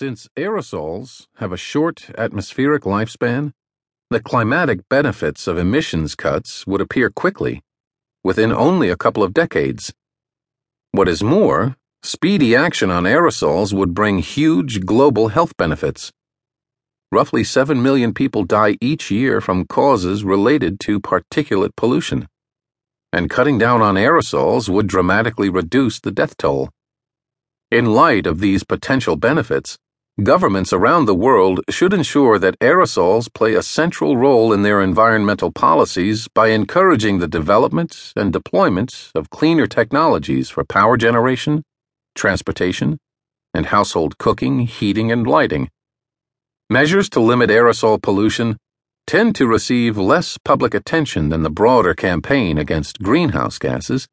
Since aerosols have a short atmospheric lifespan, the climatic benefits of emissions cuts would appear quickly, within only a couple of decades. What is more, speedy action on aerosols would bring huge global health benefits. Roughly 7 million people die each year from causes related to particulate pollution. And cutting down on aerosols would dramatically reduce the death toll. In light of these potential benefits, governments around the world should ensure that aerosols play a central role in their environmental policies by encouraging the development and deployment of cleaner technologies for power generation, transportation, and household cooking, heating, and lighting. Measures to limit aerosol pollution tend to receive less public attention than the broader campaign against greenhouse gases,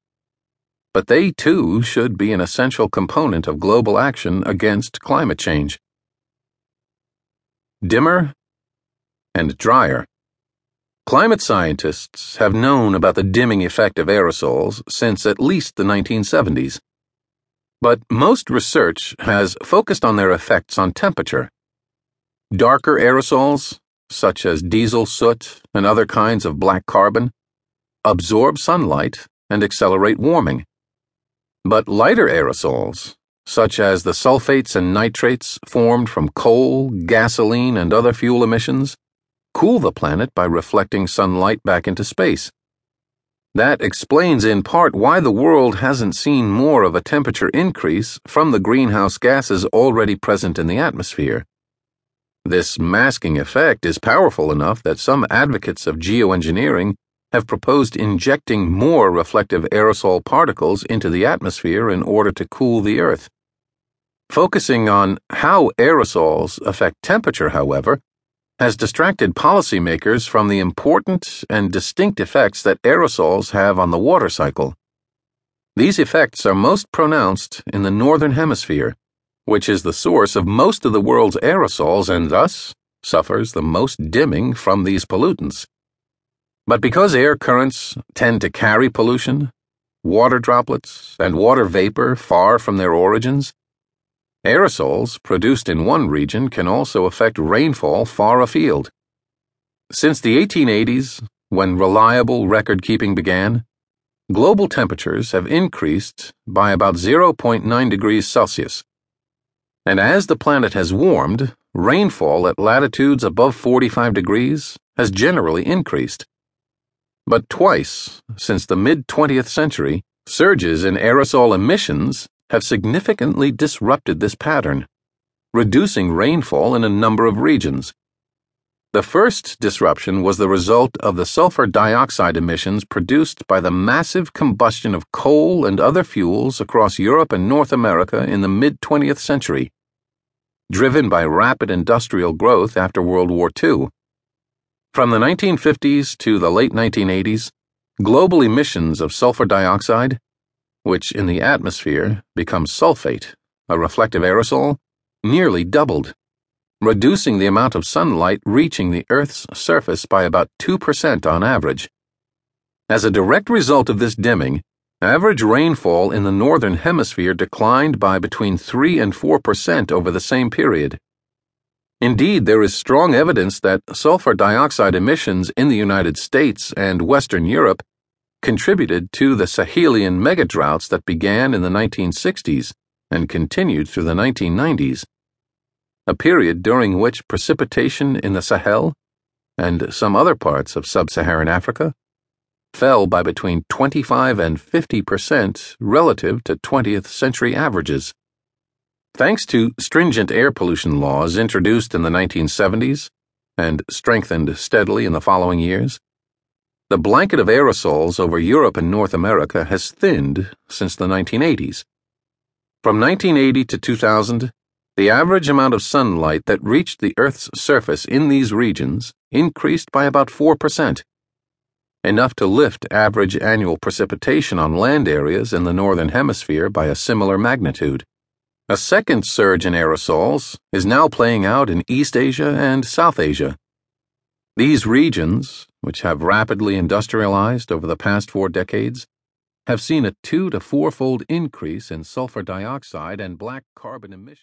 but they too should be an essential component of global action against climate change. Dimmer and drier. Climate scientists have known about the dimming effect of aerosols since at least the 1970s. But most research has focused on their effects on temperature Darker aerosols, such as diesel soot and other kinds of black carbon, absorb sunlight and accelerate warming. But lighter aerosols, such as the sulfates and nitrates formed from coal, gasoline, and other fuel emissions, cool the planet by reflecting sunlight back into space. That explains in part why the world hasn't seen more of a temperature increase from the greenhouse gases already present in the atmosphere. This masking effect is powerful enough that some advocates of geoengineering have proposed injecting more reflective aerosol particles into the atmosphere in order to cool the Earth. Focusing on how aerosols affect temperature, however, has distracted policymakers from the important and distinct effects that aerosols have on the water cycle. These effects are most pronounced in the Northern Hemisphere which is the source of most of the world's aerosols and thus suffers the most dimming from these pollutants. But because air currents tend to carry pollution, water droplets, and water vapor far from their origins, aerosols produced in one region can also affect rainfall far afield. Since the 1880s, when reliable record keeping began, global temperatures have increased by about 0.9 degrees Celsius and as the planet has warmed, rainfall at latitudes above 45 degrees has generally increased. But twice, since the mid 20th century, surges in aerosol emissions have significantly disrupted this pattern, reducing rainfall in a number of regions. The first disruption was the result of the sulfur dioxide emissions produced by the massive combustion of coal and other fuels across Europe and North America in the mid 20th century driven by rapid industrial growth after World War II. From the 1950s to the late 1980s, global emissions of sulfur dioxide, which in the atmosphere hmm. becomes sulfate, a reflective aerosol, nearly doubled, reducing the amount of sunlight reaching the Earth's surface by about 2% on average. As a direct result of this dimming, Average rainfall in the Northern Hemisphere declined by between 3 and 4 percent over the same period. Indeed, there is strong evidence that sulfur dioxide emissions in the United States and Western Europe contributed to the Sahelian megadroughts that began in the 1960s and continued through the 1990s, a period during which precipitation in the Sahel and some other parts of sub Saharan Africa fell by between 25 and 50 percent relative to 20th century averages. Thanks to stringent air pollution laws introduced in the 1970s and strengthened steadily in the following years, the blanket of aerosols over Europe and North America has thinned since the 1980s. From 1980 to 2000, the average amount of sunlight that reached the Earth's surface in these regions increased by about 4% enough to lift average annual precipitation on land areas in the Northern Hemisphere by a similar magnitude. A second surge in aerosols is now playing out in East Asia and South Asia. These regions, which have rapidly industrialized over the past four decades, have seen a two to fourfold increase in sulfur dioxide and black carbon emissions.